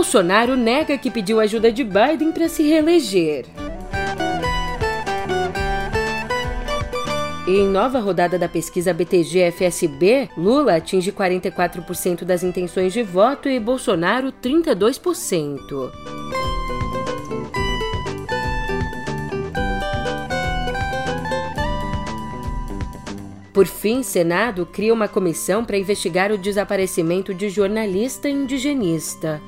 Bolsonaro nega que pediu ajuda de Biden para se reeleger. Em nova rodada da pesquisa BTG-FSB, Lula atinge 44% das intenções de voto e Bolsonaro 32%. Por fim, Senado cria uma comissão para investigar o desaparecimento de jornalista indigenista.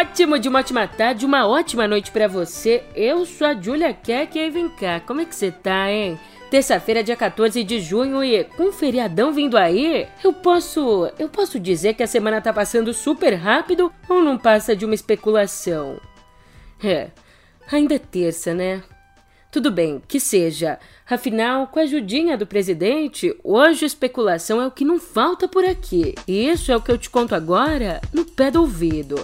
Ótimo de uma ótima tarde, uma ótima noite para você. Eu sou a Julia Keck e vem cá, como é que você tá, hein? Terça-feira, dia 14 de junho e com feriadão vindo aí, eu posso, eu posso dizer que a semana tá passando super rápido ou não passa de uma especulação? É, ainda é terça, né? Tudo bem, que seja. Afinal, com a ajudinha do presidente, hoje especulação é o que não falta por aqui. E isso é o que eu te conto agora no pé do ouvido.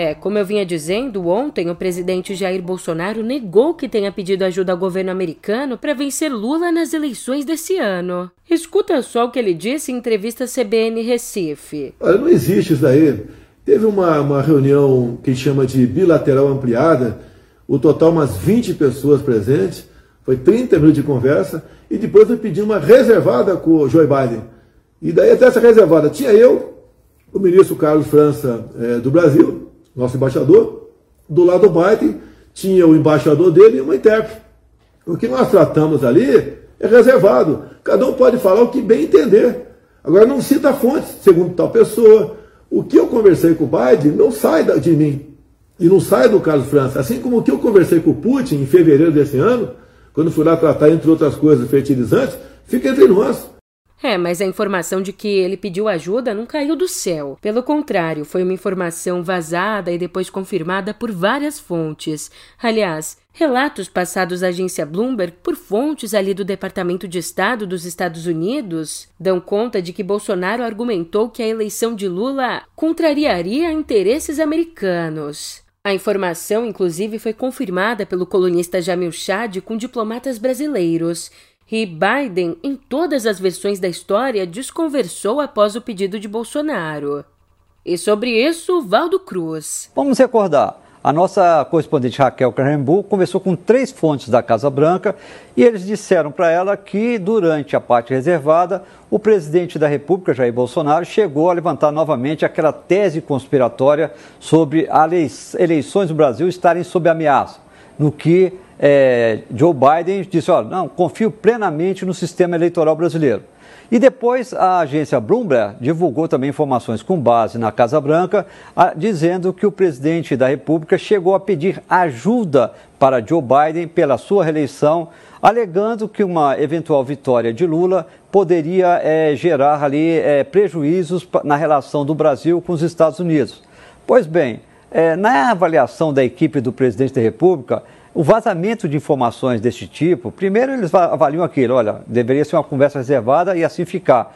É, como eu vinha dizendo, ontem o presidente Jair Bolsonaro negou que tenha pedido ajuda ao governo americano para vencer Lula nas eleições desse ano. Escuta só o que ele disse em entrevista à CBN Recife. Olha, não existe isso daí. Teve uma, uma reunião que chama de bilateral ampliada, o total umas 20 pessoas presentes, foi 30 minutos de conversa, e depois eu pedi uma reservada com o Joe Biden. E daí até essa reservada tinha eu, o ministro Carlos França é, do Brasil, nosso embaixador. Do lado do Biden tinha o embaixador dele e uma intérprete. O que nós tratamos ali é reservado. Cada um pode falar o que bem entender. Agora não cita fontes, segundo tal pessoa. O que eu conversei com o Biden não sai de mim. E não sai do Carlos França. Assim como o que eu conversei com o Putin em fevereiro desse ano, quando fui lá tratar, entre outras coisas, fertilizantes, fica entre nós. É, mas a informação de que ele pediu ajuda não caiu do céu. Pelo contrário, foi uma informação vazada e depois confirmada por várias fontes. Aliás, relatos passados à agência Bloomberg por fontes ali do Departamento de Estado dos Estados Unidos dão conta de que Bolsonaro argumentou que a eleição de Lula contrariaria interesses americanos. A informação, inclusive, foi confirmada pelo colunista Jamil Chad com diplomatas brasileiros e Biden, em todas as versões da história, desconversou após o pedido de Bolsonaro. E sobre isso, Valdo Cruz. Vamos recordar. A nossa correspondente Raquel Carrembu conversou com três fontes da Casa Branca e eles disseram para ela que, durante a parte reservada, o presidente da República, Jair Bolsonaro, chegou a levantar novamente aquela tese conspiratória sobre as eleições do Brasil estarem sob ameaça, no que é, Joe Biden disse: olha, não, confio plenamente no sistema eleitoral brasileiro. E depois a agência Bloomberg divulgou também informações com base na Casa Branca, a, dizendo que o presidente da República chegou a pedir ajuda para Joe Biden pela sua reeleição, alegando que uma eventual vitória de Lula poderia é, gerar ali é, prejuízos na relação do Brasil com os Estados Unidos. Pois bem, é, na avaliação da equipe do presidente da República, o vazamento de informações deste tipo, primeiro eles avaliam aquilo, olha, deveria ser uma conversa reservada e assim ficar.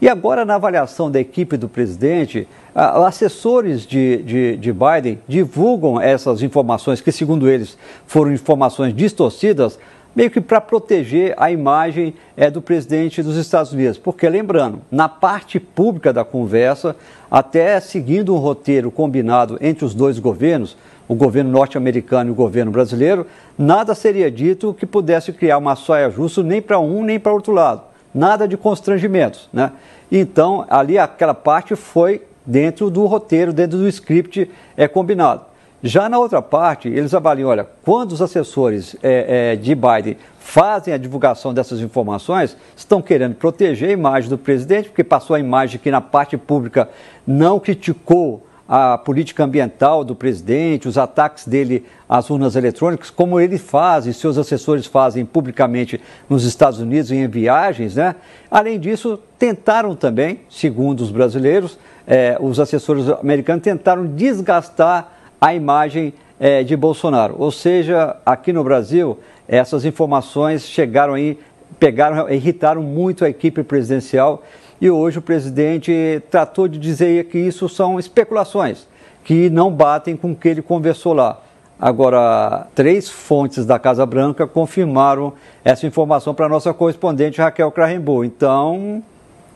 E agora, na avaliação da equipe do presidente, assessores de, de, de, Biden divulgam essas informações, que, segundo eles, foram informações distorcidas, meio que para proteger a imagem é, do presidente dos Estados Unidos. Porque, lembrando, na parte pública da conversa, até seguindo um roteiro combinado entre os dois governos, o governo norte-americano e o governo brasileiro, nada seria dito que pudesse criar uma saia justa nem para um nem para outro lado. Nada de constrangimentos. Né? Então, ali aquela parte foi dentro do roteiro, dentro do script é combinado. Já na outra parte, eles avaliam, olha, quando os assessores é, é, de Biden fazem a divulgação dessas informações, estão querendo proteger a imagem do presidente, porque passou a imagem que na parte pública não criticou a política ambiental do presidente, os ataques dele às urnas eletrônicas, como ele faz e seus assessores fazem publicamente nos Estados Unidos em viagens, né? Além disso, tentaram também, segundo os brasileiros, eh, os assessores americanos tentaram desgastar a imagem eh, de Bolsonaro. Ou seja, aqui no Brasil, essas informações chegaram aí pegaram, irritaram muito a equipe presidencial e hoje o presidente tratou de dizer que isso são especulações, que não batem com o que ele conversou lá. Agora, três fontes da Casa Branca confirmaram essa informação para a nossa correspondente Raquel Crahenbu. Então,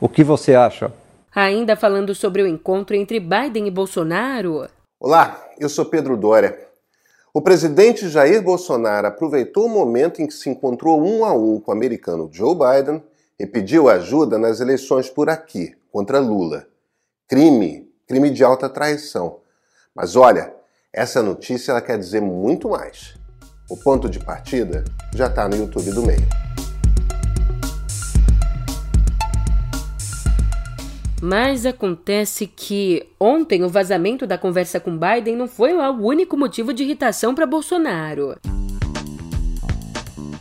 o que você acha? Ainda falando sobre o encontro entre Biden e Bolsonaro. Olá, eu sou Pedro Dória. O presidente Jair Bolsonaro aproveitou o momento em que se encontrou um a um com o americano Joe Biden e pediu ajuda nas eleições por aqui, contra Lula. Crime, crime de alta traição. Mas olha, essa notícia ela quer dizer muito mais. O ponto de partida já está no YouTube do meio. Mas acontece que ontem o vazamento da conversa com Biden não foi lá o único motivo de irritação para Bolsonaro.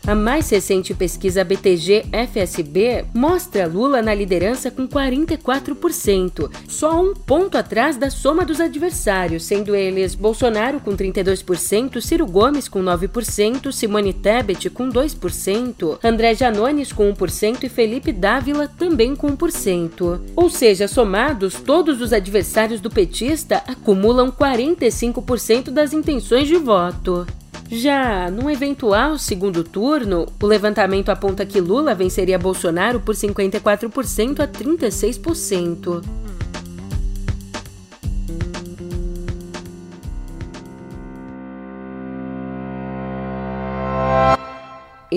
A mais recente pesquisa BTG-FSB mostra Lula na liderança com 44%, só um ponto atrás da soma dos adversários, sendo eles Bolsonaro com 32%, Ciro Gomes com 9%, Simone Tebet com 2%, André Janones com 1% e Felipe Dávila também com 1%. Ou seja, somados, todos os adversários do petista acumulam 45% das intenções de voto. Já num eventual segundo turno, o levantamento aponta que Lula venceria Bolsonaro por 54% a 36%.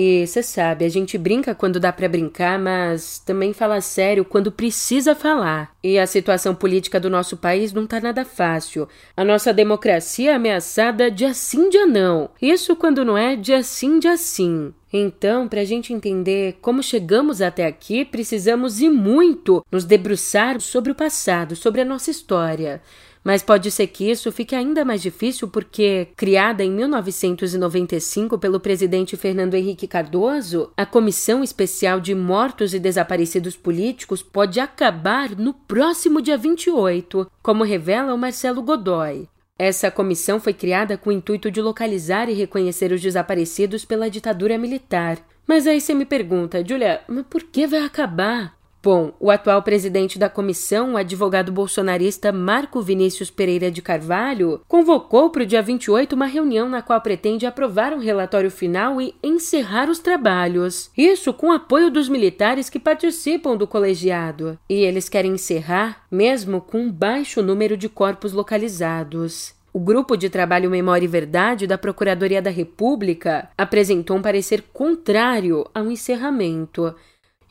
E você sabe, a gente brinca quando dá para brincar, mas também fala sério quando precisa falar. E a situação política do nosso país não tá nada fácil. A nossa democracia é ameaçada de assim de não. Isso quando não é de assim de assim. Então, para a gente entender como chegamos até aqui, precisamos ir muito nos debruçar sobre o passado, sobre a nossa história. Mas pode ser que isso fique ainda mais difícil porque, criada em 1995 pelo presidente Fernando Henrique Cardoso, a Comissão Especial de Mortos e Desaparecidos Políticos pode acabar no próximo dia 28, como revela o Marcelo Godoy. Essa comissão foi criada com o intuito de localizar e reconhecer os desaparecidos pela ditadura militar. Mas aí você me pergunta, Julia, mas por que vai acabar? Bom, o atual presidente da comissão, o advogado bolsonarista Marco Vinícius Pereira de Carvalho, convocou para o dia 28 uma reunião na qual pretende aprovar um relatório final e encerrar os trabalhos. Isso com apoio dos militares que participam do colegiado. E eles querem encerrar mesmo com um baixo número de corpos localizados. O Grupo de Trabalho Memória e Verdade da Procuradoria da República apresentou um parecer contrário ao encerramento.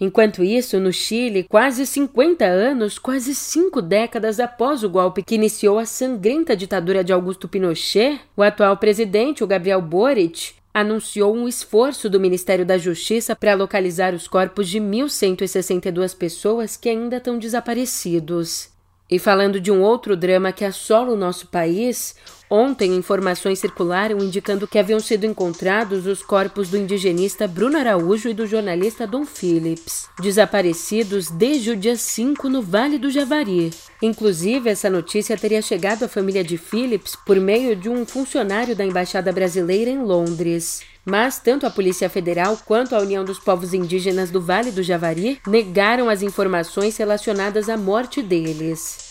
Enquanto isso, no Chile, quase 50 anos, quase cinco décadas após o golpe que iniciou a sangrenta ditadura de Augusto Pinochet, o atual presidente, o Gabriel Boric, anunciou um esforço do Ministério da Justiça para localizar os corpos de 1.162 pessoas que ainda estão desaparecidos. E falando de um outro drama que assola o nosso país, ontem informações circularam indicando que haviam sido encontrados os corpos do indigenista Bruno Araújo e do jornalista Dom Phillips, desaparecidos desde o dia 5 no Vale do Javari. Inclusive, essa notícia teria chegado à família de Phillips por meio de um funcionário da Embaixada Brasileira em Londres. Mas tanto a Polícia Federal quanto a União dos Povos Indígenas do Vale do Javari negaram as informações relacionadas à morte deles.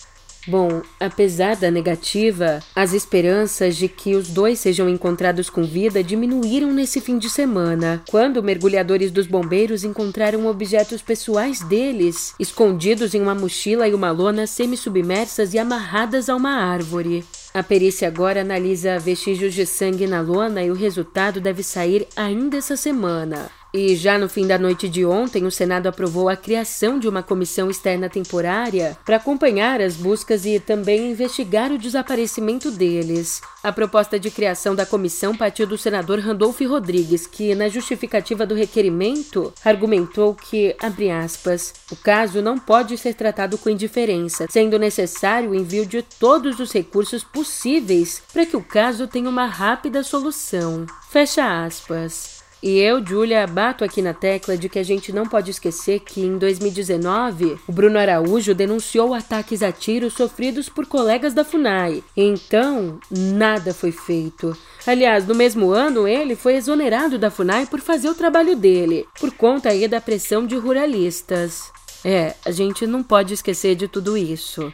Bom, apesar da negativa, as esperanças de que os dois sejam encontrados com vida diminuíram nesse fim de semana, quando mergulhadores dos bombeiros encontraram objetos pessoais deles, escondidos em uma mochila e uma lona semi-submersas e amarradas a uma árvore. A perícia agora analisa vestígios de sangue na lona e o resultado deve sair ainda essa semana. E já no fim da noite de ontem, o Senado aprovou a criação de uma comissão externa temporária para acompanhar as buscas e também investigar o desaparecimento deles. A proposta de criação da comissão partiu do senador Randolph Rodrigues, que, na justificativa do requerimento, argumentou que, abre aspas, o caso não pode ser tratado com indiferença, sendo necessário o envio de todos os recursos possíveis para que o caso tenha uma rápida solução. Fecha aspas. E eu, Julia, bato aqui na tecla de que a gente não pode esquecer que em 2019 o Bruno Araújo denunciou ataques a tiros sofridos por colegas da FUNAI. Então, nada foi feito. Aliás, no mesmo ano, ele foi exonerado da FUNAI por fazer o trabalho dele, por conta aí da pressão de ruralistas. É, a gente não pode esquecer de tudo isso.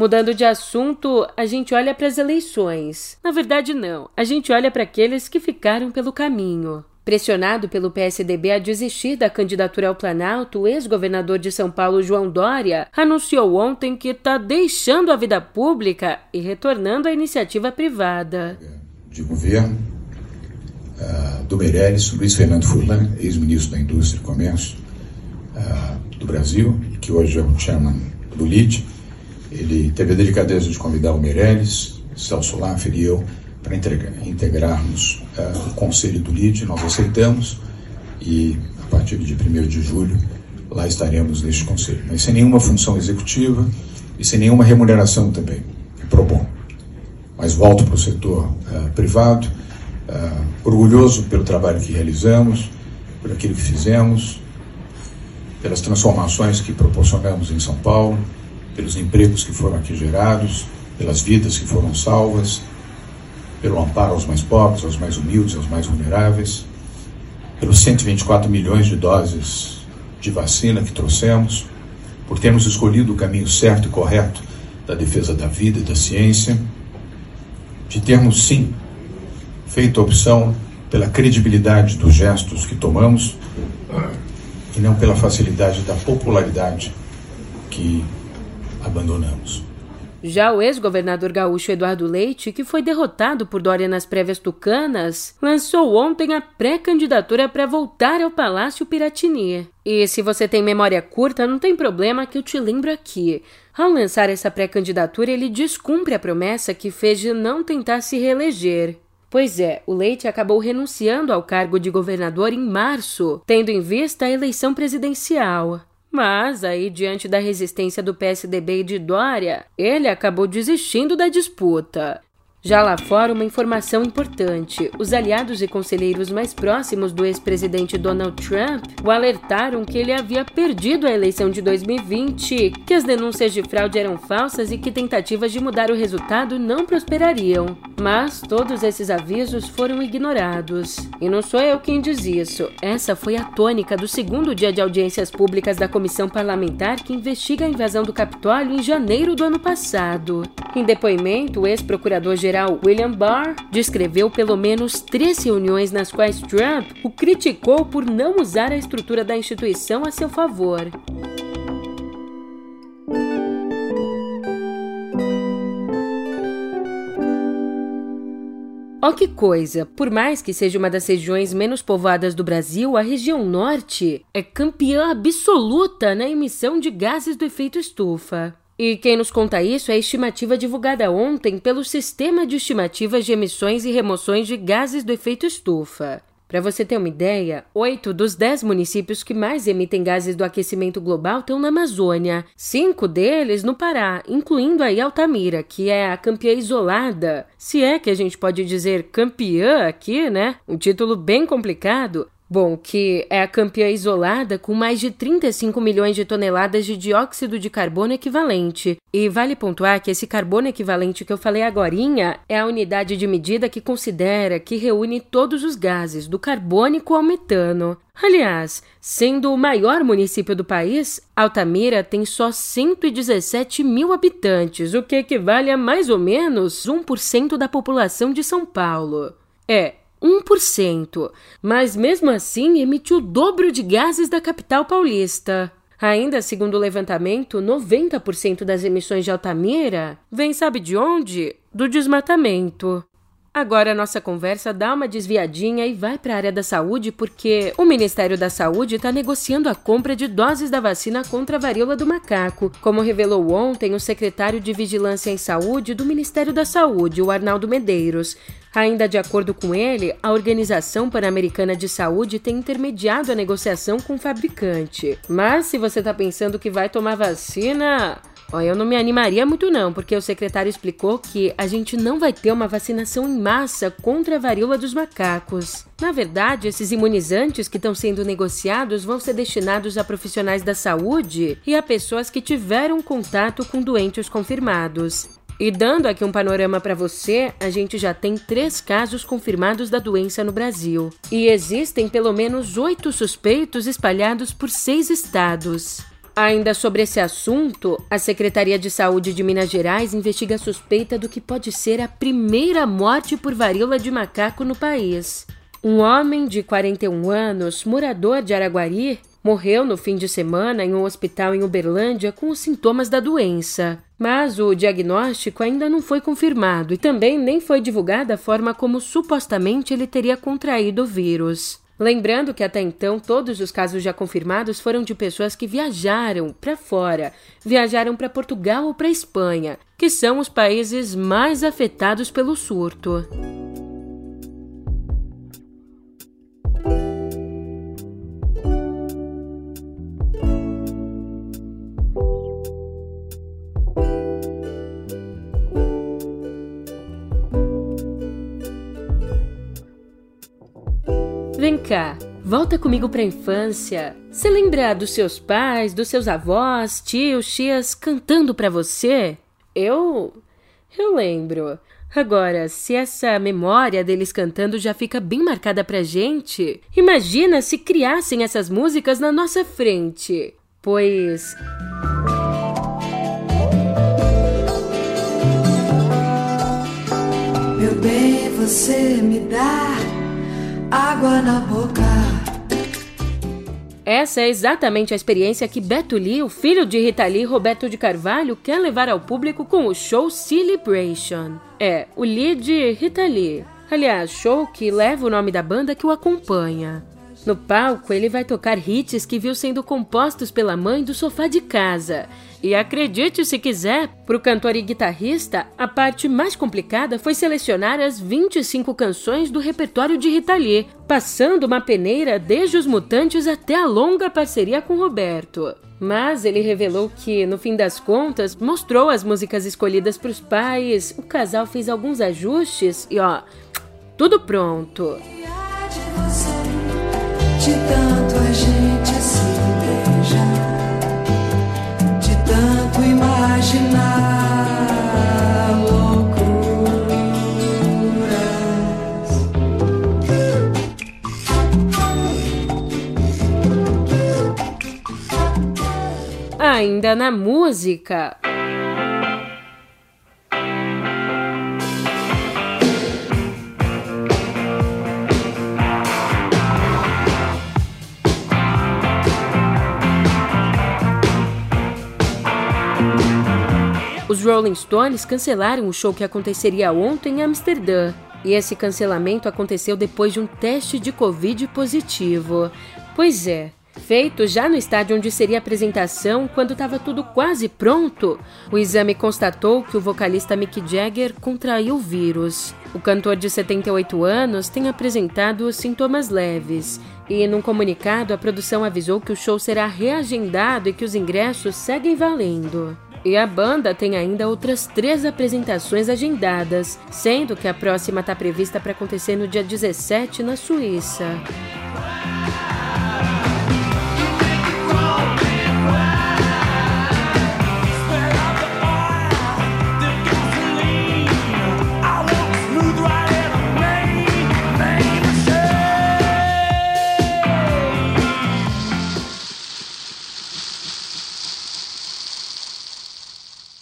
Mudando de assunto, a gente olha para as eleições. Na verdade, não. A gente olha para aqueles que ficaram pelo caminho. Pressionado pelo PSDB a desistir da candidatura ao Planalto, o ex-governador de São Paulo, João Dória, anunciou ontem que está deixando a vida pública e retornando à iniciativa privada. De governo, uh, do Meirelles, Luiz Fernando Furlan, ex-ministro da Indústria e Comércio uh, do Brasil, que hoje é o chairman do LID, ele teve a delicadeza de convidar o Meirelles, Celso Laffer e eu para integrarmos uh, o conselho do LID. Nós aceitamos e, a partir de 1 de julho, lá estaremos neste conselho. Mas sem nenhuma função executiva e sem nenhuma remuneração também, pro bom. Mas volto para o setor uh, privado, uh, orgulhoso pelo trabalho que realizamos, por aquilo que fizemos, pelas transformações que proporcionamos em São Paulo, pelos empregos que foram aqui gerados, pelas vidas que foram salvas, pelo amparo aos mais pobres, aos mais humildes, aos mais vulneráveis, pelos 124 milhões de doses de vacina que trouxemos, por termos escolhido o caminho certo e correto da defesa da vida e da ciência, de termos, sim, feito a opção pela credibilidade dos gestos que tomamos e não pela facilidade da popularidade que abandonamos. Já o ex-governador gaúcho Eduardo Leite, que foi derrotado por Dória nas prévias tucanas, lançou ontem a pré-candidatura para voltar ao Palácio Piratini. E se você tem memória curta, não tem problema que eu te lembro aqui. Ao lançar essa pré-candidatura, ele descumpre a promessa que fez de não tentar se reeleger. Pois é, o Leite acabou renunciando ao cargo de governador em março, tendo em vista a eleição presidencial. Mas aí, diante da resistência do PSDB e de Dória, ele acabou desistindo da disputa. Já lá fora, uma informação importante: os aliados e conselheiros mais próximos do ex-presidente Donald Trump o alertaram que ele havia perdido a eleição de 2020, que as denúncias de fraude eram falsas e que tentativas de mudar o resultado não prosperariam. Mas todos esses avisos foram ignorados. E não sou eu quem diz isso. Essa foi a tônica do segundo dia de audiências públicas da comissão parlamentar que investiga a invasão do Capitólio em janeiro do ano passado. Em depoimento, o ex-procurador-geral geral William Barr descreveu pelo menos três reuniões nas quais Trump o criticou por não usar a estrutura da instituição a seu favor. Ó oh, que coisa! Por mais que seja uma das regiões menos povoadas do Brasil, a região norte é campeã absoluta na emissão de gases do efeito estufa. E quem nos conta isso é a estimativa divulgada ontem pelo Sistema de Estimativas de Emissões e Remoções de Gases do Efeito Estufa. Para você ter uma ideia, oito dos dez municípios que mais emitem gases do aquecimento global estão na Amazônia. Cinco deles no Pará, incluindo aí Altamira, que é a campeã isolada. Se é que a gente pode dizer campeã aqui, né? Um título bem complicado. Bom, que é a campeã isolada com mais de 35 milhões de toneladas de dióxido de carbono equivalente. E vale pontuar que esse carbono equivalente que eu falei agorinha é a unidade de medida que considera que reúne todos os gases, do carbônico ao metano. Aliás, sendo o maior município do país, Altamira tem só 117 mil habitantes, o que equivale a mais ou menos 1% da população de São Paulo. É, 1%, mas mesmo assim emite o dobro de gases da capital paulista. Ainda segundo o levantamento, 90% das emissões de Altamira vem sabe de onde? Do desmatamento. Agora a nossa conversa dá uma desviadinha e vai para a área da saúde porque o Ministério da Saúde está negociando a compra de doses da vacina contra a varíola do macaco, como revelou ontem o secretário de Vigilância em Saúde do Ministério da Saúde, o Arnaldo Medeiros. Ainda de acordo com ele, a Organização Pan-Americana de Saúde tem intermediado a negociação com o fabricante. Mas se você está pensando que vai tomar vacina, Ó, eu não me animaria muito não, porque o secretário explicou que a gente não vai ter uma vacinação em massa contra a varíola dos macacos. Na verdade, esses imunizantes que estão sendo negociados vão ser destinados a profissionais da saúde e a pessoas que tiveram contato com doentes confirmados. E dando aqui um panorama para você, a gente já tem três casos confirmados da doença no Brasil. E existem pelo menos oito suspeitos espalhados por seis estados. Ainda sobre esse assunto, a Secretaria de Saúde de Minas Gerais investiga a suspeita do que pode ser a primeira morte por varíola de macaco no país. Um homem de 41 anos, morador de Araguari, morreu no fim de semana em um hospital em Uberlândia com os sintomas da doença. Mas o diagnóstico ainda não foi confirmado e também nem foi divulgada a forma como supostamente ele teria contraído o vírus. Lembrando que até então todos os casos já confirmados foram de pessoas que viajaram para fora, viajaram para Portugal ou para Espanha, que são os países mais afetados pelo surto. Vem cá, volta comigo pra infância. Você lembra dos seus pais, dos seus avós, tios, tias cantando pra você? Eu. Eu lembro. Agora, se essa memória deles cantando já fica bem marcada pra gente, imagina se criassem essas músicas na nossa frente. Pois. Meu bem, você me dá água na boca. Essa é exatamente a experiência que Beto Lee, o filho de Rita Lee Roberto de Carvalho, quer levar ao público com o show Celebration. É, o Lee de Rita Lee. Aliás, show que leva o nome da banda que o acompanha. No palco, ele vai tocar hits que viu sendo compostos pela mãe do sofá de casa. E acredite se quiser, para o cantor e guitarrista, a parte mais complicada foi selecionar as 25 canções do repertório de Rita Lee, passando uma peneira desde os Mutantes até a longa parceria com Roberto. Mas ele revelou que, no fim das contas, mostrou as músicas escolhidas para os pais, o casal fez alguns ajustes e ó, tudo pronto. De tanto a gente se beija, de tanto imaginar loucuras. Ainda na música, Rolling Stones cancelaram o show que aconteceria ontem em Amsterdã. E esse cancelamento aconteceu depois de um teste de Covid positivo. Pois é, feito já no estádio onde seria a apresentação, quando estava tudo quase pronto, o exame constatou que o vocalista Mick Jagger contraiu o vírus. O cantor de 78 anos tem apresentado sintomas leves. E num comunicado, a produção avisou que o show será reagendado e que os ingressos seguem valendo. E a banda tem ainda outras três apresentações agendadas, sendo que a próxima está prevista para acontecer no dia 17 na Suíça.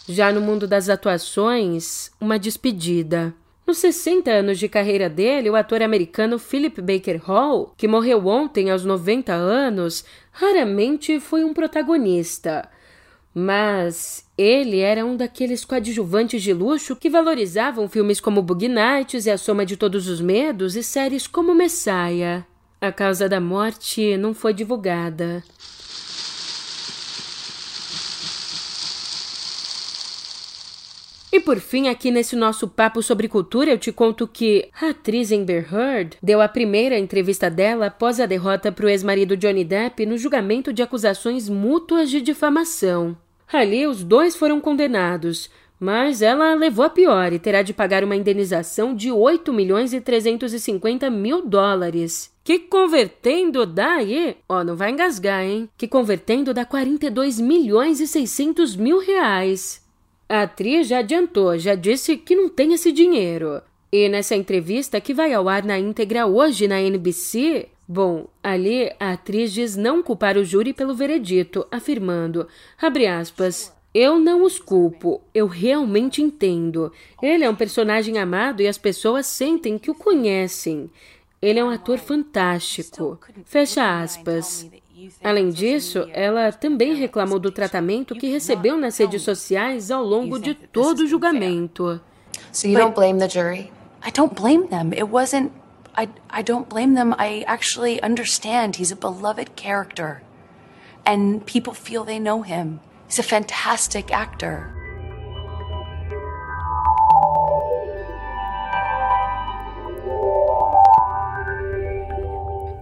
Já no mundo das atuações, uma despedida. Nos 60 anos de carreira dele, o ator americano Philip Baker Hall, que morreu ontem aos 90 anos, raramente foi um protagonista. Mas ele era um daqueles coadjuvantes de luxo que valorizavam filmes como Bug Nights e A Soma de Todos os Medos e séries como Messiah. A causa da morte não foi divulgada. E por fim, aqui nesse nosso papo sobre cultura, eu te conto que a atriz Amber Heard deu a primeira entrevista dela após a derrota para o ex-marido Johnny Depp no julgamento de acusações mútuas de difamação. Ali, os dois foram condenados, mas ela levou a pior e terá de pagar uma indenização de 8 milhões e 350 mil dólares. Que convertendo dá aí, ó, não vai engasgar, hein? Que convertendo dá 42 milhões e 600 mil reais. A atriz já adiantou, já disse que não tem esse dinheiro. E nessa entrevista que vai ao ar na íntegra hoje na NBC, bom, ali a atriz diz não culpar o júri pelo veredito, afirmando, abre aspas, eu não os culpo, eu realmente entendo. Ele é um personagem amado e as pessoas sentem que o conhecem. Ele é um ator fantástico. Fecha aspas. Além disso, ela também reclamou do tratamento que recebeu nas redes sociais ao longo de todo o julgamento. So you don't blame the jury? I don't blame them. It wasn't I I don't blame them. I actually understand he's a beloved character. And people feel they know him. He's a fantastic actor.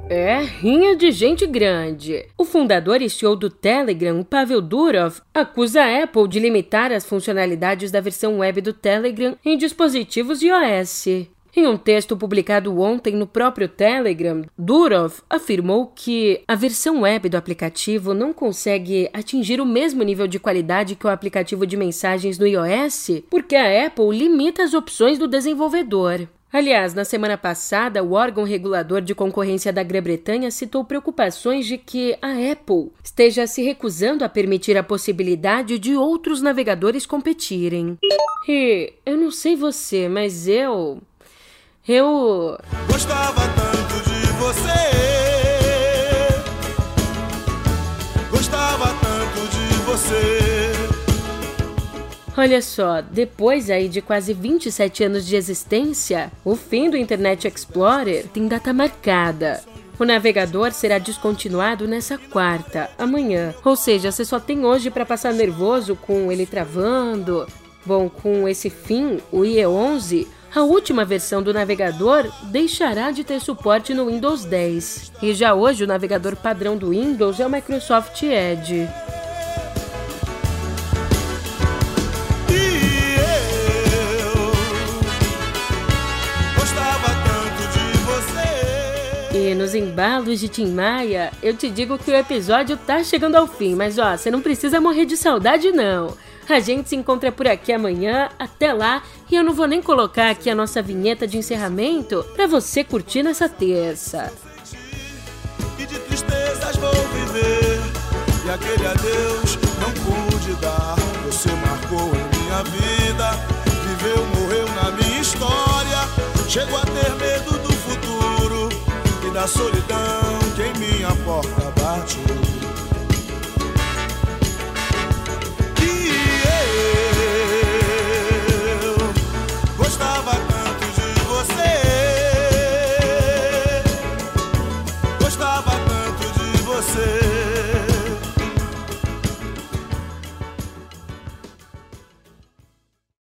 É, rinha de gente grande. O fundador e CEO do Telegram, Pavel Durov, acusa a Apple de limitar as funcionalidades da versão web do Telegram em dispositivos iOS. Em um texto publicado ontem no próprio Telegram, Durov afirmou que a versão web do aplicativo não consegue atingir o mesmo nível de qualidade que o aplicativo de mensagens no iOS, porque a Apple limita as opções do desenvolvedor. Aliás, na semana passada, o órgão regulador de concorrência da Grã-Bretanha citou preocupações de que a Apple esteja se recusando a permitir a possibilidade de outros navegadores competirem. E eu não sei você, mas eu eu. Gostava tanto de você. Olha só, depois aí de quase 27 anos de existência, o fim do Internet Explorer tem data marcada. O navegador será descontinuado nessa quarta, amanhã. Ou seja, você só tem hoje para passar nervoso com ele travando. Bom, com esse fim, o IE11 a última versão do navegador deixará de ter suporte no Windows 10. E já hoje o navegador padrão do Windows é o Microsoft Edge. Nos embalos de Tim Maia, eu te digo que o episódio tá chegando ao fim, mas ó, você não precisa morrer de saudade não. A gente se encontra por aqui amanhã. Até lá. E eu não vou nem colocar aqui a nossa vinheta de encerramento para você curtir nessa terça. E de tristezas vou viver. E aquele adeus não pude dar. Você marcou minha vida. Viveu, morreu na minha história. A ter medo do da solidão que em minha porta bate.